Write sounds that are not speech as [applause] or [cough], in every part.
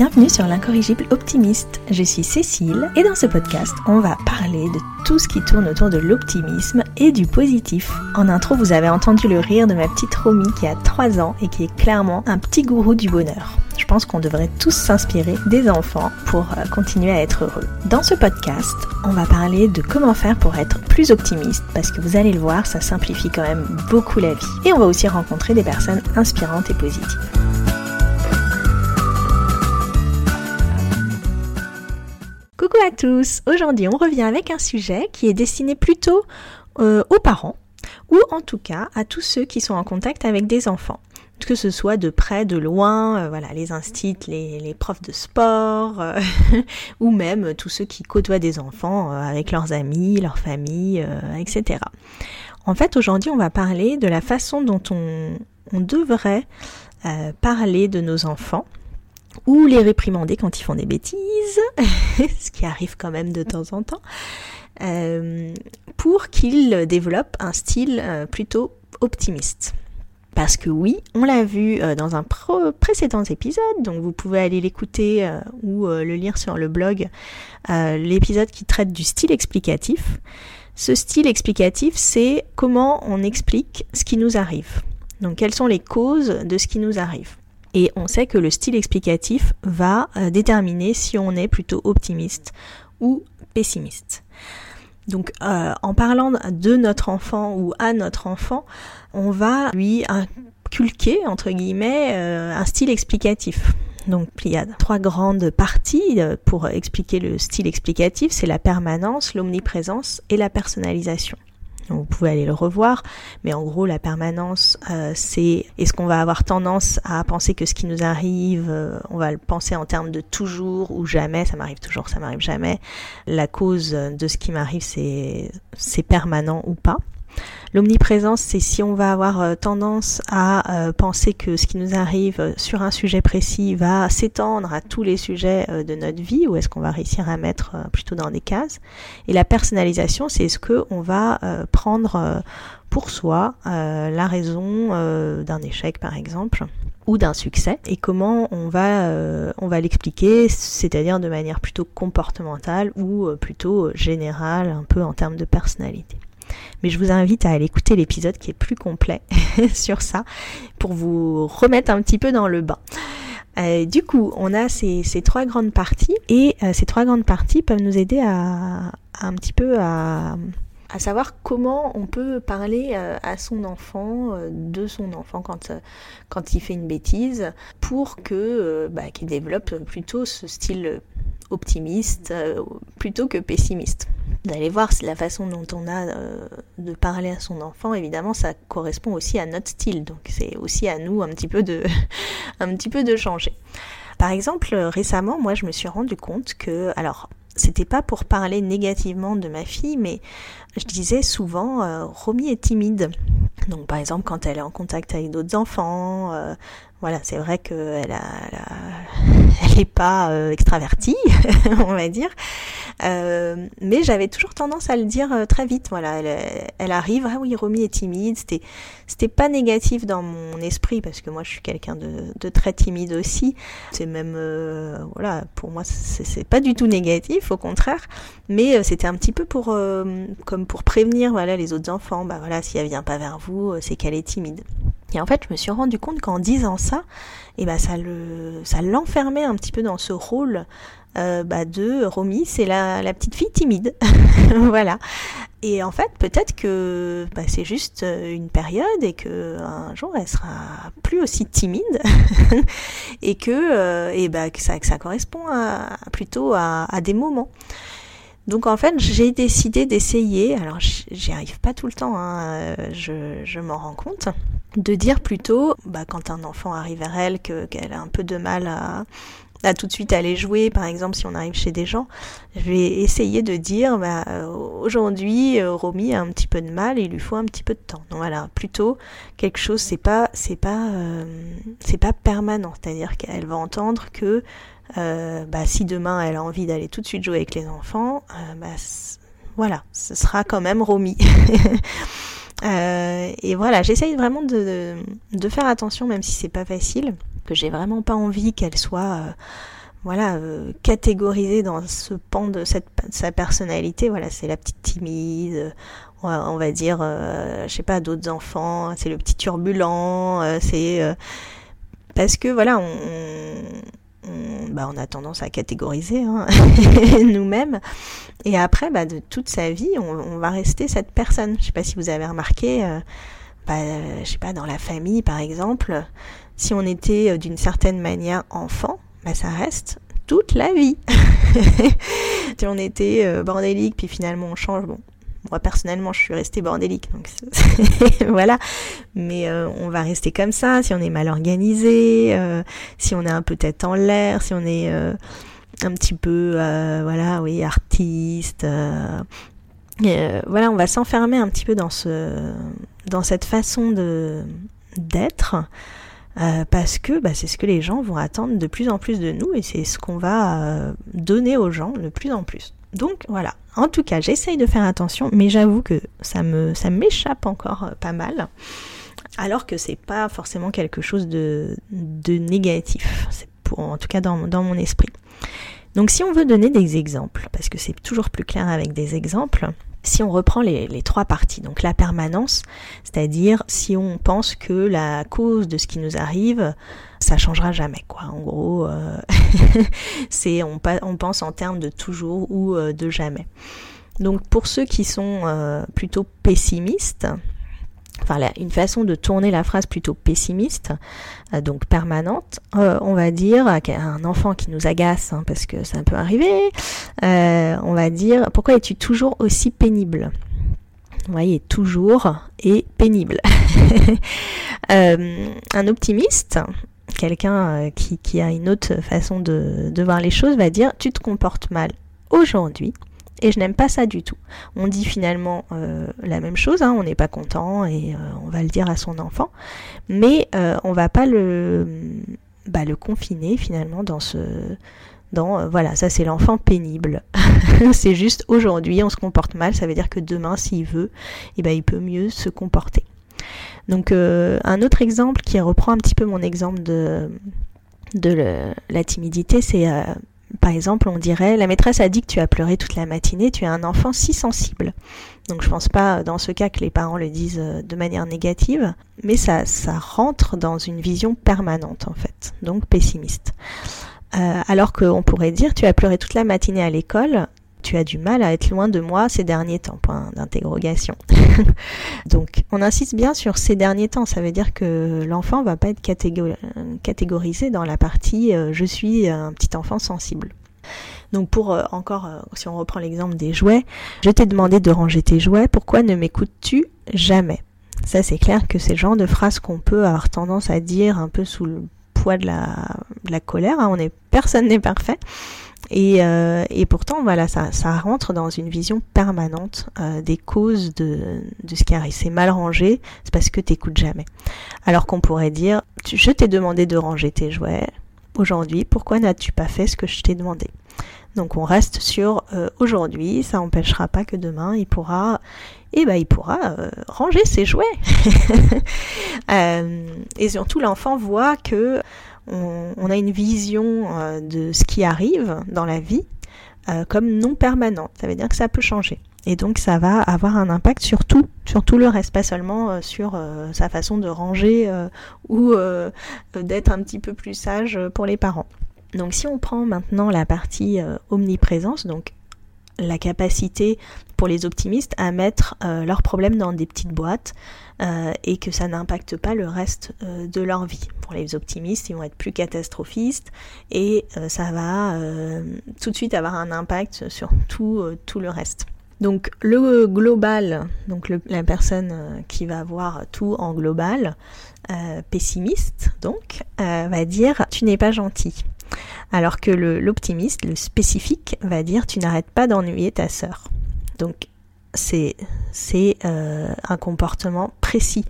Bienvenue sur l'incorrigible optimiste. Je suis Cécile et dans ce podcast, on va parler de tout ce qui tourne autour de l'optimisme et du positif. En intro, vous avez entendu le rire de ma petite Romy qui a 3 ans et qui est clairement un petit gourou du bonheur. Je pense qu'on devrait tous s'inspirer des enfants pour euh, continuer à être heureux. Dans ce podcast, on va parler de comment faire pour être plus optimiste parce que vous allez le voir, ça simplifie quand même beaucoup la vie. Et on va aussi rencontrer des personnes inspirantes et positives. Coucou à tous, aujourd'hui on revient avec un sujet qui est destiné plutôt euh, aux parents ou en tout cas à tous ceux qui sont en contact avec des enfants que ce soit de près, de loin, euh, voilà, les instits, les, profs de sport, euh, [laughs] ou même tous ceux qui côtoient des enfants avec leurs amis, leur famille, etc. En fait, aujourd'hui, on va parler de la façon dont on, devrait parler de nos enfants ou les réprimander quand ils font des bêtises, [laughs] ce qui arrive quand même de temps en temps, euh, pour qu'ils développent un style euh, plutôt optimiste. Parce que oui, on l'a vu euh, dans un précédent épisode, donc vous pouvez aller l'écouter ou le lire sur le blog, l'épisode qui traite du style explicatif. Ce style explicatif, c'est comment on explique ce qui nous arrive. Donc quelles sont les causes de ce qui nous arrive. Et on sait que le style explicatif va euh, déterminer si on est plutôt optimiste ou pessimiste. Donc euh, en parlant de notre enfant ou à notre enfant, on va lui inculquer, entre guillemets, euh, un style explicatif. Donc il y a trois grandes parties pour expliquer le style explicatif, c'est la permanence, l'omniprésence et la personnalisation vous pouvez aller le revoir, mais en gros la permanence, euh, c'est est-ce qu'on va avoir tendance à penser que ce qui nous arrive, euh, on va le penser en termes de toujours ou jamais, ça m'arrive toujours, ça m'arrive jamais. La cause de ce qui m'arrive, c'est c'est permanent ou pas? L'omniprésence, c'est si on va avoir euh, tendance à euh, penser que ce qui nous arrive euh, sur un sujet précis va s'étendre à tous les sujets de notre vie, ou est-ce qu'on va réussir à mettre plutôt dans des cases. Et la personnalisation, c'est est-ce qu'on va prendre pour soi la raison d'un échec, par exemple ou d'un succès et comment on va on va l'expliquer c'est-à-dire de manière plutôt comportementale ou plutôt générale un peu en termes de personnalité. Mais je vous invite à aller écouter l'épisode qui est plus complet [laughs] sur ça pour vous remettre un petit peu dans le bain. Euh, du coup, on a ces, trois grandes parties et euh, ces trois grandes parties peuvent nous aider à, un petit peu à, savoir comment on peut parler euh, à son enfant, de son enfant quand, quand il fait une bêtise, pour que bah, qu'il développe plutôt ce style optimiste plutôt que pessimiste. Vous allez voir la façon dont on a euh, de parler à son enfant, évidemment, ça correspond aussi à notre style. Donc c'est aussi à nous un petit peu de, [laughs] un petit peu de changer. Par exemple, récemment, moi, je me suis rendu compte que, alors, c'était pas pour parler négativement de ma fille, mais je disais souvent, euh, Romy est timide. Donc par exemple quand elle est en contact avec d'autres enfants, euh, voilà, c'est vrai qu'elle a, elle n'est [laughs] pas euh, extravertie, [laughs] on va dire, euh, mais j'avais toujours tendance à le dire euh, très vite. Voilà, elle, elle, arrive, ah oui, Romy est timide. C'était, c'était pas négatif dans mon esprit parce que moi je suis quelqu'un de, de, très timide aussi. C'est même, voilà, pour moi c'est, pas du tout négatif, au contraire, mais c'était un petit peu pour, comme pour prévenir, voilà, les autres enfants. Bah voilà, si elle vient pas vers vous, c'est qu'elle est timide. Et en fait, je me suis rendu compte qu'en disant ça, eh ben ça le, ça l'enfermait un petit peu dans ce rôle euh, bah, de Romy, c'est la, petite fille timide, [laughs] voilà. Et en fait, peut-être que bah, c'est juste euh, une période et que un jour elle sera plus aussi timide [laughs] et que, euh, bah, que ça, correspond plutôt à des moments. Donc en fait, j'ai décidé d'essayer, alors j'y arrive pas tout le temps, hein, je, je m'en rends compte, de dire plutôt, bah, quand un enfant arrive vers elle, qu'elle a un peu de mal à, à tout de suite aller jouer, par exemple, si on arrive chez des gens, je vais essayer de dire, bah, aujourd'hui, euh, Romy a un petit peu de mal, il lui faut un petit peu de temps. Donc voilà, plutôt quelque chose, c'est pas, c'est pas, euh, c'est pas permanent, c'est-à-dire qu'elle va entendre que euh, bah, si demain elle a envie d'aller tout de suite jouer avec les enfants, euh, bah, voilà, ce sera quand même Romy. [laughs] et voilà, j'essaye vraiment de, de, faire attention, même si c'est pas facile, que j'ai vraiment pas envie qu'elle soit voilà, euh, catégorisée dans ce pan de cette, sa personnalité. Voilà, c'est la petite timide, on va, dire, euh, je sais pas, d'autres enfants, c'est le petit turbulent, euh, c'est euh, parce que voilà, on, on, bah, on a tendance à catégoriser hein, [laughs] nous-mêmes. Et après, bah, de toute sa vie, on, va rester cette personne. Je sais pas si vous avez remarqué, bah, je sais pas, dans la famille par exemple, si on était d'une certaine manière enfant, bah, ça reste toute la vie. [laughs] si on était euh, bordélique, puis finalement on change, bon, moi personnellement je suis restée bordélique, donc [laughs] voilà. Mais euh, on va rester comme ça, si on est mal organisé, euh, si on est un peu tête en l'air, si on est un petit peu, voilà, oui, artiste. voilà, on va s'enfermer un petit peu dans ce, dans cette façon de d'être. Euh, parce que bah, c'est ce que les gens vont attendre de plus en plus de nous et c'est ce qu'on va euh, donner aux gens de plus en plus. Donc voilà. En tout cas, j'essaye de faire attention, mais j'avoue que ça me ça m'échappe encore euh, pas mal. Alors que c'est pas forcément quelque chose de, de négatif. En tout cas dans mon esprit. Donc si on veut donner des exemples, parce que c'est toujours plus clair avec des exemples, si on reprend les, trois parties, donc la permanence, c'est-à-dire si on pense que la cause de ce qui nous arrive, ça changera jamais, quoi. En gros, euh, [laughs] c'est on, on, pense en termes de toujours ou euh, de jamais. Donc pour ceux qui sont euh, plutôt pessimistes, enfin une façon de tourner la phrase plutôt pessimiste, donc permanente, on va dire un enfant qui nous agace, hein, parce que ça peut arriver, on va dire pourquoi es-tu toujours aussi pénible? Vous voyez, toujours et pénible. [laughs] un optimiste, quelqu'un qui, qui, a une autre façon de, voir les choses, va dire tu te comportes mal aujourd'hui, et je n'aime pas ça du tout. On dit finalement euh, la même chose, hein, on n'est pas content et euh, on va le dire à son enfant, mais euh, on va pas le, bah, le confiner finalement dans ce, dans voilà, ça c'est l'enfant pénible. [laughs] c'est juste aujourd'hui on se comporte mal, ça veut dire que demain s'il veut, eh ben il peut mieux se comporter. Donc un autre exemple qui reprend un petit peu mon exemple de la timidité, c'est par exemple, on dirait la maîtresse a dit que tu as pleuré toute la matinée, tu es un enfant si sensible. Donc je pense pas dans ce cas que les parents le disent euh, de manière négative, mais ça, ça rentre dans une vision permanente en fait, donc pessimiste. Euh, alors qu'on pourrait dire tu as pleuré toute la matinée à l'école, tu as du mal à être loin de moi ces derniers temps, point d'interrogation. [laughs] [laughs] Donc, on insiste bien sur ces derniers temps. Ça veut dire que l'enfant va pas être catégorisé dans la partie euh, je suis un petit enfant sensible. Donc pour euh, encore, euh, si on reprend l'exemple des jouets, je t'ai demandé de ranger tes jouets, pourquoi ne m'écoutes-tu jamais? Ça c'est clair que c'est le genre de phrase qu'on peut avoir tendance à dire un peu sous le poids de la, colère. Hein. On est, personne n'est parfait. Et, euh, et pourtant, voilà, ça, rentre dans une vision permanente euh, des causes de, de ce qui arrive. C'est mal rangé, c'est parce que t'écoutes jamais. Alors qu'on pourrait dire, je t'ai demandé de ranger tes jouets aujourd'hui, pourquoi n'as-tu pas fait ce que je t'ai demandé? Donc on reste sur euh, aujourd'hui, ça n'empêchera pas que demain il pourra, eh ben il pourra euh, ranger ses jouets. [laughs] et surtout l'enfant voit que on, a une vision euh, de ce qui arrive dans la vie euh, comme non permanente. Ça veut dire que ça peut changer. Et donc ça va avoir un impact sur tout, sur tout le reste, pas seulement euh, sur sa façon de ranger ou d'être un petit peu plus sage pour les parents. Donc si on prend maintenant la partie omniprésence, donc la capacité pour les optimistes à mettre euh, leurs problèmes dans des petites boîtes euh, et que ça n'impacte pas le reste euh, de leur vie. Pour les optimistes, ils vont être plus catastrophistes et ça va tout de suite avoir un impact sur tout, tout le reste. Donc le global, donc la personne qui va voir tout en global, pessimiste donc, va dire tu n'es pas gentil. Alors que l'optimiste, le, spécifique, va dire tu n'arrêtes pas d'ennuyer ta sœur. Donc c'est euh, un comportement précis.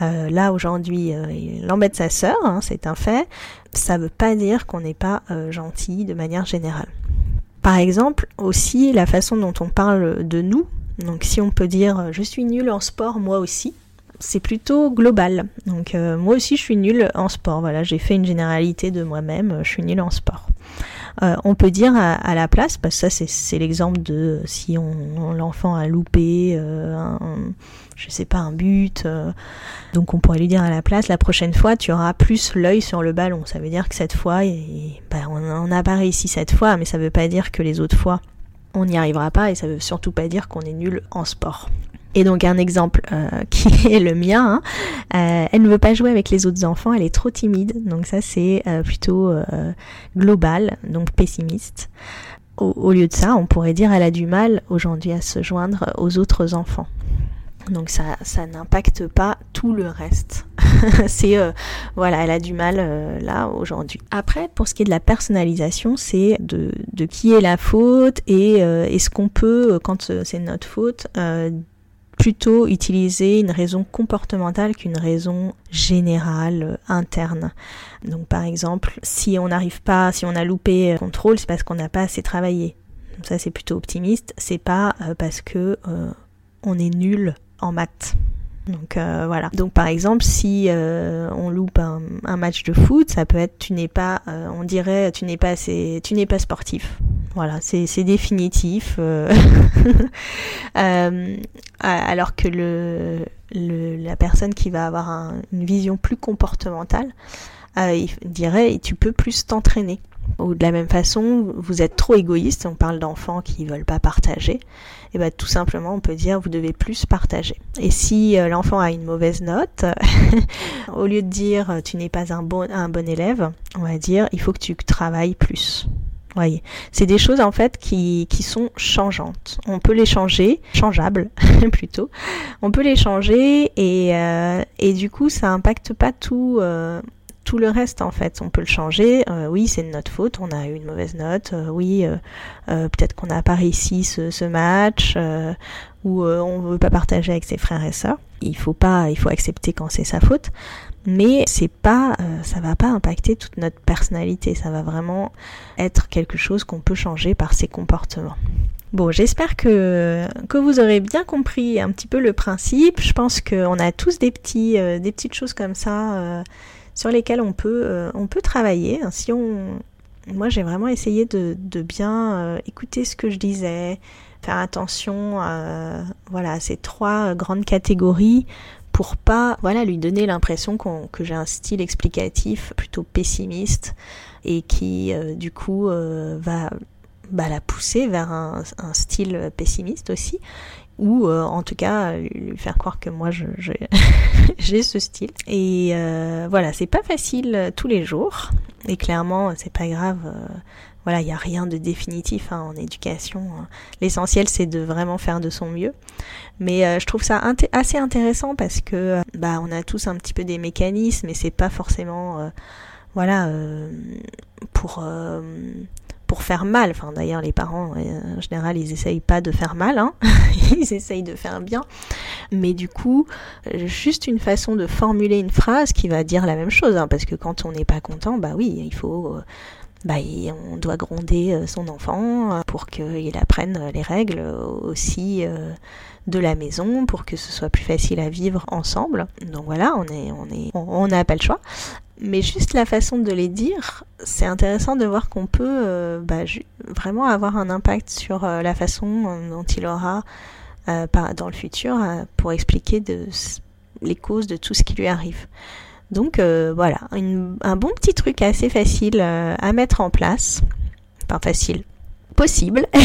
Euh, là aujourd'hui, euh, il embête sa sœur, hein, c'est un fait. Ça ne veut pas dire qu'on n'est pas gentil de manière générale. Par exemple, aussi la façon dont on parle de nous Donc si on peut dire je suis nul en sport moi aussi, c'est plutôt global. Donc moi aussi je suis nul en sport. Voilà, j'ai fait une généralité de moi-même, je suis nul en sport. Euh, on peut dire à, la place, parce que ça c'est l'exemple de si on, l'enfant a loupé, euh, un, je sais pas, un but, euh, donc on pourrait lui dire à la place, la prochaine fois tu auras plus l'œil sur le ballon. Ça veut dire que cette fois, bah, on n'a pas réussi cette fois, mais ça veut pas dire que les autres fois on n'y arrivera pas, et ça veut surtout pas dire qu'on est nul en sport. Et donc un exemple euh, [laughs] qui est le mien, hein, euh, elle ne veut pas jouer avec les autres enfants, elle est trop timide, donc ça c'est euh, plutôt global, donc pessimiste. Au, lieu de ça, on pourrait dire elle a du mal aujourd'hui à se joindre aux autres enfants. Donc ça, ça n'impacte pas tout le reste. [laughs] c'est voilà, elle a du mal là aujourd'hui. Après, pour ce qui est de la personnalisation, c'est de, qui est la faute et est-ce qu'on peut, quand c'est notre faute, plutôt utiliser une raison comportementale qu'une raison générale, euh, interne. Donc par exemple, si on n'arrive pas, si on a loupé contrôle, c'est parce qu'on n'a pas assez travaillé. ça c'est plutôt optimiste, c'est pas euh, parce que euh, on est nul en maths. Donc euh, voilà. Donc par exemple, si euh, on loupe un, match de foot, ça peut être tu n'es pas, euh, on dirait tu n'es pas assez, tu n'es pas sportif. Voilà, c'est définitif. [laughs] alors que le, le, la personne qui va avoir une vision plus comportementale, dirait tu peux plus t'entraîner. Ou de la même façon, vous êtes trop égoïste, on parle d'enfants qui veulent pas partager, et bien tout simplement on peut dire vous devez plus partager. Et si euh, l'enfant a une mauvaise note, [laughs] au lieu de dire euh, tu n'es pas un bon, un bon élève, on va dire il faut que tu travailles plus. Voyez, c'est des choses en fait qui, qui sont changeantes. On peut les changer, changeables [laughs] plutôt. On peut les changer et, euh, et du coup ça impacte pas tout tout le reste en fait. On peut le changer. Euh, oui c'est de notre faute. On a eu une mauvaise note. Euh, oui euh, peut-être qu'on n'a pas réussi ce, ce match ou on veut pas partager avec ses frères et sœurs. Il faut pas il faut accepter quand c'est sa faute. Mais c'est pas ça va pas impacter toute notre personnalité. Ça va vraiment être quelque chose qu'on peut changer par ses comportements. Bon, j'espère que, que vous aurez bien compris un petit peu le principe. Je pense qu'on a tous des petits des petites choses comme ça sur lesquels on peut, euh, on peut travailler. Si on, moi, j'ai vraiment essayé de, bien euh, écouter ce que je disais, faire attention à, voilà, ces trois grandes catégories pour pas voilà lui donner l'impression que j'ai un style explicatif plutôt pessimiste et qui euh, du coup va bah, la pousser vers un, style pessimiste aussi ou euh, en tout cas lui faire croire que moi [laughs] j'ai ce style. Et euh, voilà, c'est pas facile euh, tous les jours, et clairement c'est pas grave. voilà, il n'y a rien de définitif hein, en éducation. Hein. L'essentiel c'est de vraiment faire de son mieux. Mais je trouve ça assez intéressant parce que bah on a tous un petit peu des mécanismes, et c'est pas forcément voilà pour faire mal. Enfin, d'ailleurs, les parents, euh, en général, ils essayent pas de faire mal, hein. [laughs] ils essayent de faire bien. Mais du coup, euh, juste une façon de formuler une phrase qui va dire la même chose, hein, parce que quand on n'est pas content, bah oui, il faut. Euh, bah, on doit gronder son enfant pour qu'il apprenne les règles aussi de la maison pour que ce soit plus facile à vivre ensemble. Donc voilà, on est, on est, on n'a pas le choix mais juste la façon de les dire, c'est intéressant de voir qu'on peut euh, bah, vraiment avoir un impact sur euh, la façon dont il aura euh, dans le futur pour expliquer les causes de tout ce qui lui arrive. Donc voilà, un bon petit truc assez facile à mettre en place. Pas facile, possible. [laughs]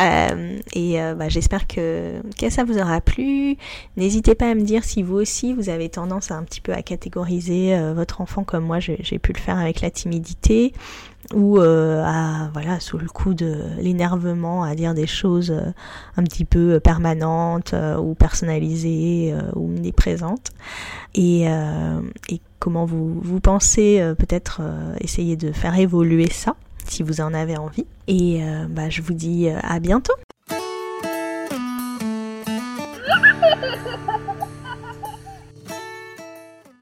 Euh, et euh, bah, j'espère que, ça vous aura plu. N'hésitez pas à me dire si vous aussi vous avez tendance à un petit peu à catégoriser euh, votre enfant comme moi j'ai pu le faire avec la timidité ou à voilà sous le coup de l'énervement à dire des choses un petit peu permanentes ou personnalisées ou omniprésentes et, et comment vous pensez peut-être essayer de faire évoluer ça si vous en avez envie. Et euh, bah, je vous dis euh, à bientôt.